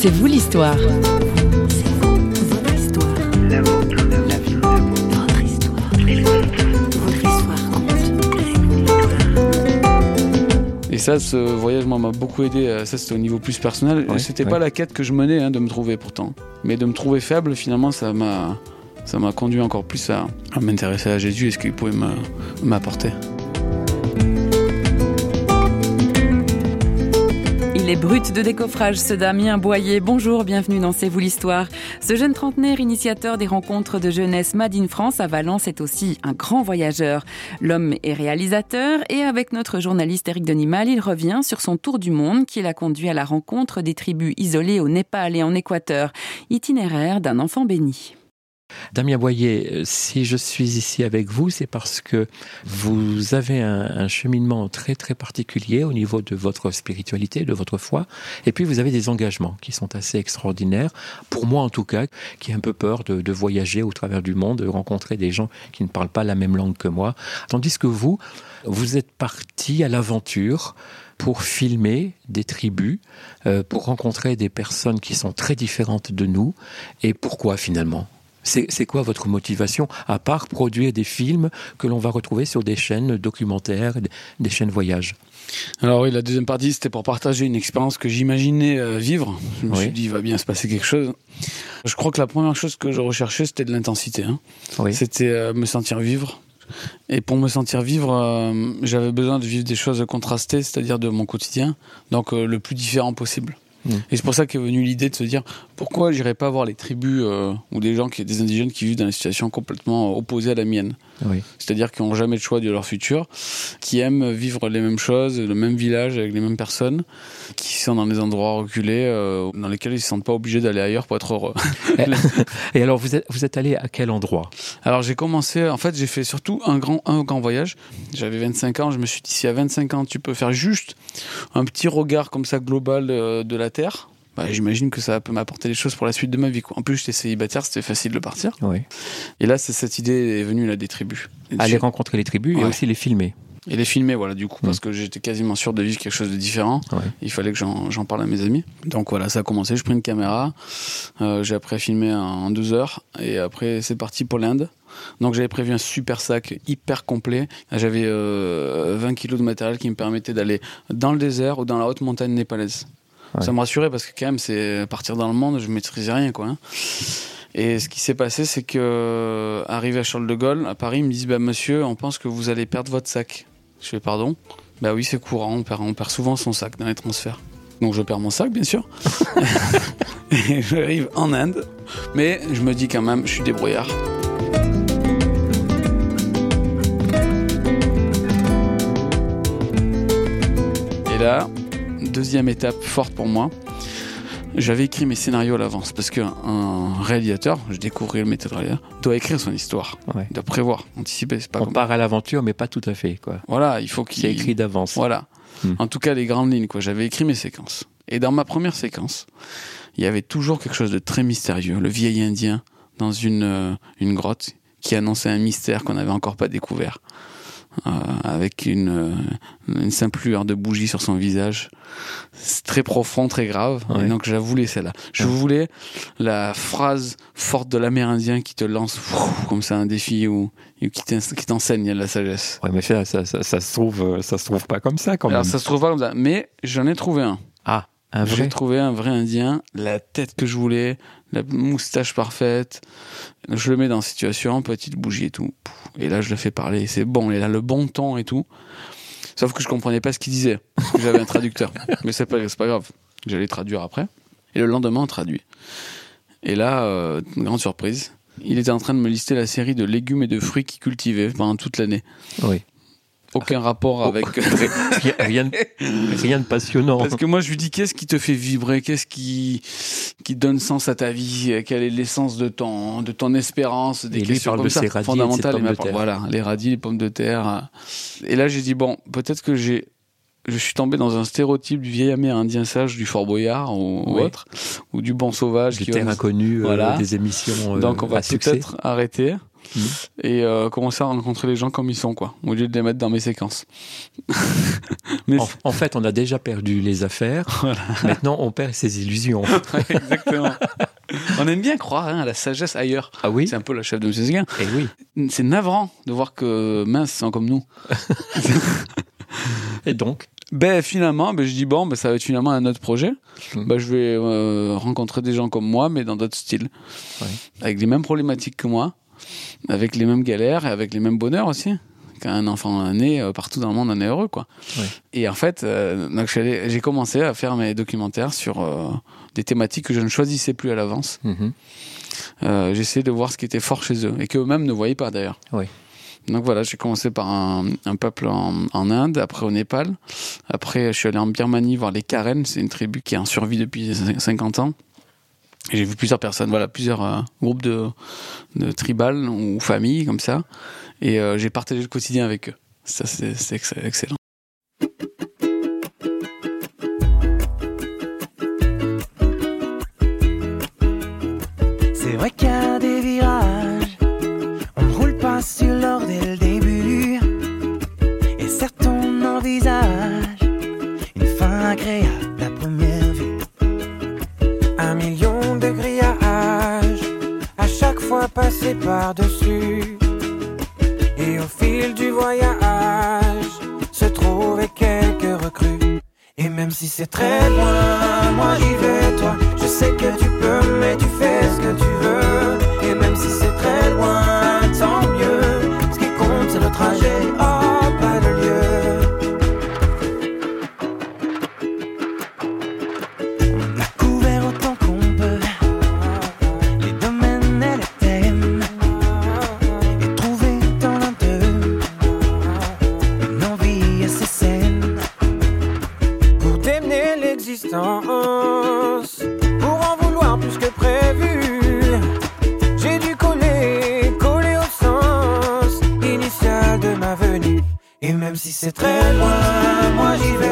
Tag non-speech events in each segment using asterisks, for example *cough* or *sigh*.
C'est vous l'histoire. Et ça, ce voyage, moi, m'a beaucoup aidé. Euh, ça, c'était au niveau plus personnel. Ouais, c'était ouais. pas la quête que je menais hein, de me trouver pourtant. Mais de me trouver faible, finalement, ça m'a, ça m'a conduit encore plus à, à m'intéresser à Jésus et ce qu'il pouvait me- m'apporter. Il est brut de décoffrage, ce Damien Boyer. Bonjour, bienvenue dans C'est vous l'histoire. Ce jeune trentenaire initiateur des rencontres de jeunesse Made in France à Valence est aussi un grand voyageur. L'homme est réalisateur et avec notre journaliste Eric Denimal, il revient sur son tour du monde qui l'a conduit à la rencontre des tribus isolées au Népal et en Équateur. Itinéraire d'un enfant béni. Damien Boyer, euh, si je suis ici avec vous, c'est parce que vous avez un, cheminement très très particulier au niveau de votre spiritualité, de votre foi, et puis vous avez des engagements qui sont assez extraordinaires, pour moi en tout cas, qui ai un peu peur de, de voyager au travers du monde, de rencontrer des gens qui ne parlent pas la même langue que moi, tandis que vous, vous êtes parti à l'aventure pour filmer des tribus, euh, pour rencontrer des personnes qui sont très différentes de nous, et pourquoi finalement? C'est quoi votre motivation, à part produire des films que l'on va retrouver sur des chaînes documentaires, des- chaînes voyage Alors oui, la deuxième partie, c'était pour partager une expérience que j'imaginais euh, vivre. Je me Oui. suis dit, il va bien se passer quelque chose. Je crois que la première chose que je recherchais, c'était de l'intensité. hein. Oui. C'était euh, me sentir vivre. Et pour me sentir vivre, euh, j'avais besoin de vivre des choses contrastées, c'est-à-dire de mon quotidien, donc euh, le plus différent possible. Et c'est pour ça qu'est venue l'idée de se dire pourquoi j'irais pas voir les tribus euh, ou des gens qui, des indigènes qui vivent dans une situation complètement opposée à la mienne Oui. c'est-à-dire qui n'ont jamais de choix de leur futur, qui aiment vivre les mêmes choses, le même village avec les mêmes personnes, qui sont dans des endroits reculés euh, dans lesquels ils ne se sentent pas obligés d'aller ailleurs pour être heureux. Et *laughs* alors, vous êtes, vous êtes allé à quel endroit? Alors j'ai commencé, en fait j'ai fait surtout un grand, un grand voyage. J'avais 25 ans, je me suis dit si à 25 ans tu peux faire juste un petit regard comme ça global euh, de la Terre, bah, j'imagine que ça peut m'apporter des choses pour la suite de ma vie. quoi. En plus j'étais célibataire, c'était facile de partir. Oui. Et là c'est cette idée est venue là des tribus. Aller rencontrer les tribus et aussi les filmer. Et les filmer, voilà, du coup, Mm. parce que j'étais quasiment sûr de vivre quelque chose de différent. Ouais. Il fallait que j'en j'en parle à mes amis. Donc voilà, ça a commencé. Je pris une caméra. Euh, j'ai après filmé en deux heures. Et après, c'est parti pour l'Inde. Donc j'avais prévu un super sac hyper complet. J'avais euh, 20 kilos de matériel qui me permettait d'aller dans le désert ou dans la haute montagne népalaise. Ouais. Ça me rassurait parce que quand même, c'est partir dans le monde, je maîtrisais rien, quoi. hein. Et ce qui s'est passé, c'est que arrivé à Charles de Gaulle, à Paris, ils me disent bah, Monsieur, on pense que vous allez perdre votre sac. Je fais pardon? Bah oui, c'est courant, on perd, on perd souvent son sac dans les transferts. Donc je perds mon sac, bien sûr. *laughs* Et j'arrive en Inde. Mais je me dis quand même, je suis débrouillard. Et là, deuxième étape forte pour moi, j'avais écrit mes scénarios à l'avance parce qu'un un réalisateur, je découvrais le méthode réalisateur, doit écrire son histoire, Ouais. doit prévoir, anticiper. C'est pas On comme... part à l'aventure, mais pas tout à fait. quoi. Voilà, il faut qu'il C'est écrit d'avance. voilà. Hmm. En tout cas, les grandes lignes, quoi. J'avais écrit mes séquences. Et dans ma première séquence, il y avait toujours quelque chose de très mystérieux. Le vieil Indien dans une, euh, une grotte qui annonçait un mystère qu'on n'avait encore pas découvert. Euh, avec une, euh, une simple lueur de bougie sur son visage. C'est très profond, très grave. Ouais. Et donc, je la voulais, celle-là. Je voulais la phrase forte de l'Amérindien qui te lance comme ça un défi ou, qui t'en- qui t'enseigne la sagesse. Ouais, mais ça, ça, ça, ça se trouve, euh, ça se trouve pas comme ça quand même. Alors ça se trouve pas comme ça, mais j'en ai trouvé un. Ah, un J'ai vrai. trouvé un vrai Indien, la tête que je voulais, la moustache parfaite. Je le mets dans la situation, petite bougie et tout. Et là, je le fais parler. C'est bon, il a le bon ton et tout. Sauf que je comprenais pas ce qu'il disait. J'avais un traducteur. *laughs* Mais c'est pas, pas grave. J'allais traduire après. Et le lendemain, on traduit. Et là, euh, grande surprise. Il était en train de me lister la série de légumes et de fruits qu'il cultivait pendant toute l'année. Oui. Aucun rapport avec. Rien, rien de- rien de passionnant. Parce que moi, je lui dis qu'est-ce qui te fait vibrer, qu'est-ce qui qui donne sens à ta vie, quelle est l'essence de ton de ton espérance, des Et lui questions parle comme de ça ses radis et fondamentales. m'a de. Voilà, les radis, les pommes de terre. Et là, j'ai dit bon, peut-être que j'ai je suis tombé dans un stéréotype du vieil amérindien sage du Fort Boyard ou, autre, ou du bon sauvage Du qui terre va- inconnue, euh, Voilà. des émissions euh, Donc on va peut-être arrêter. Mhm. et euh, commencer à rencontrer les gens comme ils sont, quoi, au lieu de les mettre dans mes séquences. *laughs* Mais En, en fait, on a déjà perdu les affaires. *laughs* Maintenant, on perd ses illusions. *laughs* exactement. On aime bien croire hein, à la sagesse ailleurs. Ah oui C'est un peu la chef de M. Seguin. Eh oui. C'est navrant de voir que mince, sont comme nous. Et donc Ben finalement, ben, je dis bon, ben, ça va être finalement un autre projet. Mhm. Ben, je vais euh, rencontrer des gens comme moi, mais dans d'autres styles, Ouais. avec les mêmes problématiques que moi, avec les mêmes galères et avec les mêmes bonheurs aussi. Quand un enfant né euh, partout dans le monde, on est heureux, quoi. Et en fait, euh, donc j'ai commencé à faire mes documentaires sur euh, des thématiques que je ne choisissais plus à l'avance. Mhm. Euh, J'essayais de voir ce qui était fort chez eux et qu'eux-mêmes ne voyaient pas d'ailleurs. Oui. Donc voilà, j'ai commencé par un, un peuple en, en Inde, après au Népal. Après, je suis allé en Birmanie voir les Karen, c'est une tribu qui est en survie depuis 50 ans. J'ai vu plusieurs personnes, voilà, plusieurs euh, groupes de, de tribales ou familles comme ça. Et euh, j'ai partagé le quotidien avec eux. Ça, c'est c'est ex- excellent. Si c'est très loin, moi j'y vais,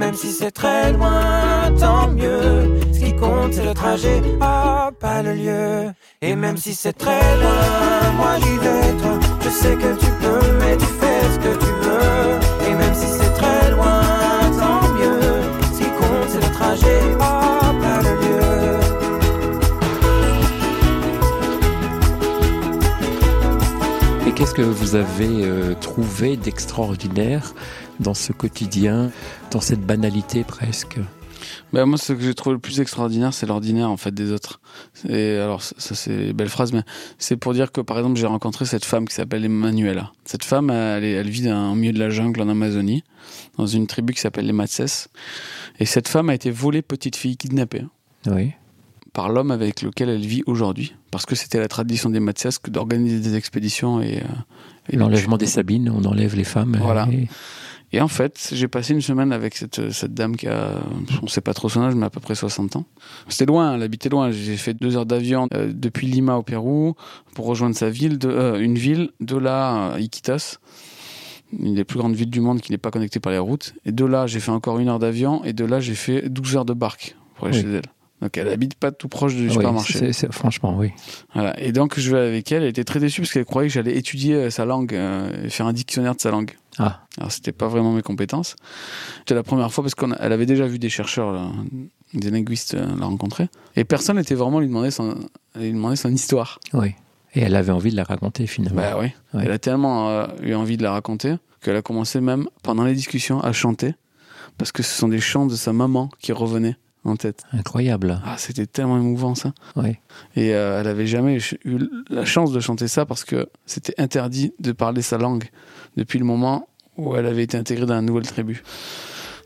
même si c'est très loin, tant mieux. Ce qui compte, c'est le trajet, ah, pas le lieu. Et même si c'est très loin, moi j'y vais, toi. Je sais que tu peux, mais tu fais ce que tu veux. Et même si c'est très loin, tant mieux. Ce qui compte, c'est le trajet, ah, pas le lieu. Et qu'est-ce que vous avez euh, trouvé d'extraordinaire dans ce quotidien, dans cette banalité presque Ben, moi, ce que j'ai trouvé le plus extraordinaire, c'est l'ordinaire en fait des autres. Et alors, ça, ça, c'est une belle phrase, mais c'est pour dire que par exemple, j'ai rencontré cette femme qui s'appelle Emmanuela. Cette femme, elle, vit dans, au milieu de la jungle en Amazonie, dans une tribu qui s'appelle les Matses. Et cette femme a été volée petite fille, kidnappée Oui. par l'homme avec lequel elle vit aujourd'hui, parce que c'était la tradition des Matses d'organiser des expéditions et, euh, et L'enlèvement des Sabines, on enlève les femmes. Voilà. et- Et en fait, j'ai passé une semaine avec cette, cette dame qui a, on sait pas trop son âge, mais à peu près 60 ans. C'était loin, elle habitait loin. J'ai fait deux heures d'avion euh, depuis Lima au Pérou pour rejoindre sa ville, de, euh, une ville, de là à Iquitos, une des plus grandes villes du monde qui n'est pas connectée par les routes. Et de là, j'ai fait encore une heure d'avion, et de là, j'ai fait 12 heures de barque pour aller Oui. chez elle. Donc elle habite pas tout proche du Oui, supermarché. franchement, oui. Voilà. Et donc je vais avec elle, elle était très déçue parce qu'elle croyait que j'allais étudier euh, sa langue, euh, et faire un dictionnaire de sa langue. Ah, Alors c'était pas vraiment mes compétences. C'était la première fois parce qu'elle avait déjà vu des chercheurs, là, des linguistes euh, la rencontrer. Et personne n'était vraiment lui demander son, lui demander son histoire. oui. Et elle avait envie de la raconter finalement. Bah oui. Ouais. Elle a tellement euh, eu envie de la raconter qu'elle a commencé même pendant les discussions à chanter parce que ce sont des chants de sa maman qui revenaient en tête. Incroyable. Ah, c'était tellement émouvant ça. Oui. Et euh, elle avait jamais eu la chance de chanter ça parce que c'était interdit de parler sa langue depuis le moment où elle avait été intégrée dans la nouvelle tribu.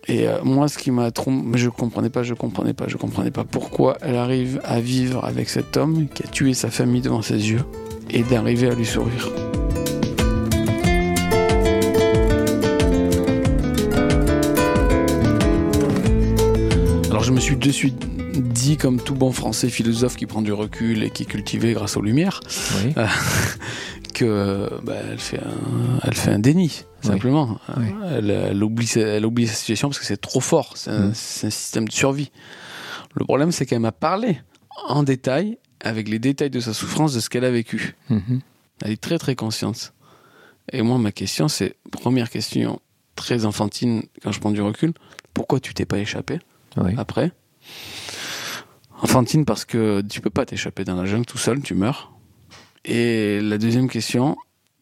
Et euh, moi, ce qui m'a trop, mais je comprenais pas, je comprenais pas, je comprenais pas pourquoi elle arrive à vivre avec cet homme qui a tué sa famille devant ses yeux et d'arriver à lui sourire. Je me suis de suite dit, comme tout bon français philosophe qui prend du recul et qui est cultivé grâce aux lumières, Oui. *laughs* que bah, elle, fait un, elle fait un déni, simplement. Oui. Elle, elle oublie, sa- elle oublie sa situation parce que c'est trop fort, c'est un, Mm. c'est un système de survie. Le problème, c'est qu'elle m'a parlé en détail, avec les détails de sa souffrance, de ce qu'elle a vécu. Mhm. Elle est très très consciente. Et moi, ma question, c'est, première question, très enfantine quand je prends du recul, pourquoi tu t'es pas échappé? Après Enfantine parce que tu peux pas t'échapper dans la jungle tout seul, tu meurs. Et la deuxième question,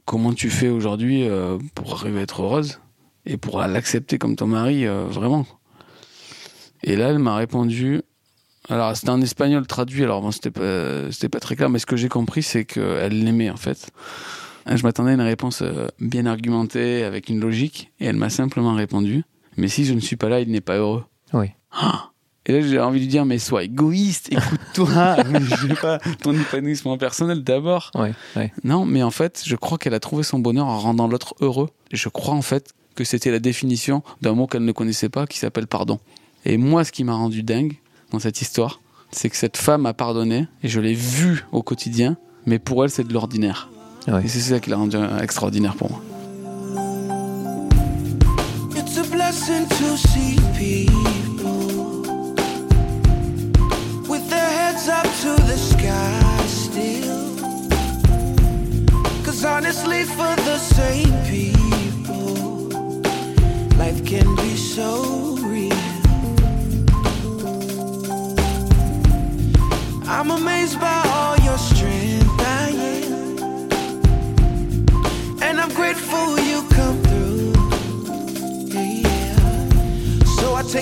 comment tu fais aujourd'hui euh, pour arriver à être heureuse et pour l'accepter comme ton mari euh, vraiment? Et là, elle m'a répondu. Alors, c'était en espagnol traduit, alors bon, c'était pas, c'était pas très clair, mais ce que j'ai compris, c'est qu'elle l'aimait en fait. Je m'attendais à une réponse euh, bien argumentée, avec une logique, et elle m'a simplement répondu Mais si je ne suis pas là, il n'est pas heureux. Oui. Ah et là, j'ai envie de lui dire, mais sois égoïste, écoute-toi, *laughs* *laughs* je sais pas, ton épanouissement personnel d'abord. Non, mais en fait, je crois qu'elle a trouvé son bonheur en rendant l'autre heureux. Et je crois en fait que c'était la définition d'un mot qu'elle ne connaissait pas qui s'appelle pardon. Et moi, ce qui m'a rendu dingue dans cette histoire, c'est que cette femme a pardonné et je l'ai vue au quotidien, mais pour elle, c'est de l'ordinaire. Et c'est ça qui l'a rendu extraordinaire pour moi. Blessing to see people with their heads up to the sky still. Cause honestly, for the same people, life can be so real. I'm amazed by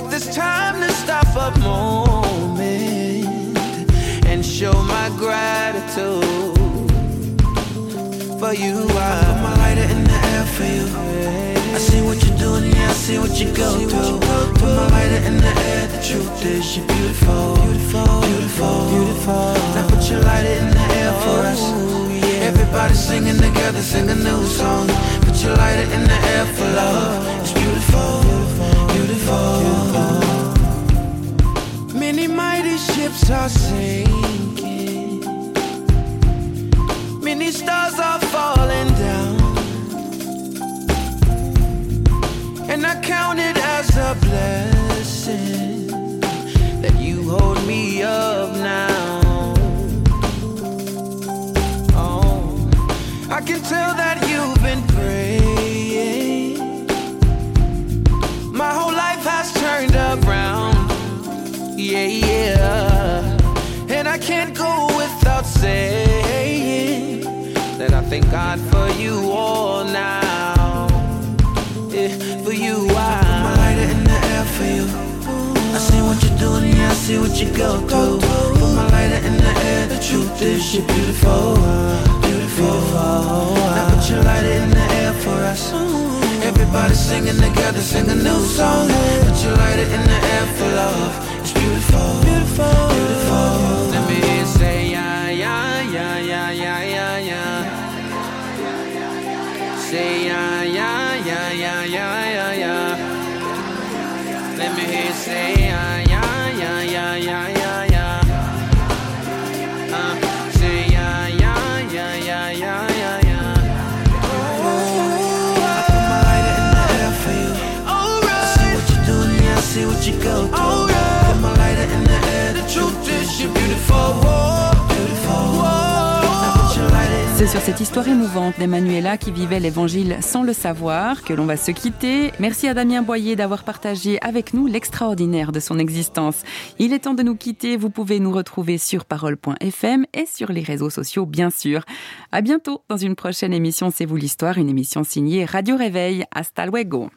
take this time to stop a moment and show my gratitude for you. I put my lighter in the air for you. I see what you're doing, yeah, I see what you go through. Put my lighter in the air. The truth is you're beautiful, beautiful, beautiful, beautiful. Now put your lighter in the air for us. Everybody singing together, sing a new song. Put your lighter in the air for love. It's beautiful, beautiful. Many ships are sinking. Many stars are falling down. And I count it as a blessing that you hold me up now. Oh, I can tell God for you all now. Yeah, for you, I put my lighter in the air for you. I see what you're doing, yeah, I see what you go through. Put my lighter in the air. The truth is you're beautiful, beautiful. Now put your lighter in the air for us. Everybody singing together, sing a new song. Put your lighter in the air for love. It's beautiful, beautiful, beautiful. C'est sur cette histoire émouvante d'Emmanuela qui vivait l'évangile sans le savoir que l'on va se quitter. Merci à Damien Boyer d'avoir partagé avec nous l'extraordinaire de son existence. Il est temps de nous quitter. Vous pouvez nous retrouver sur parole.fm et sur les réseaux sociaux, bien sûr. À bientôt dans une prochaine émission C'est vous l'histoire, une émission signée Radio Réveil. Hasta luego.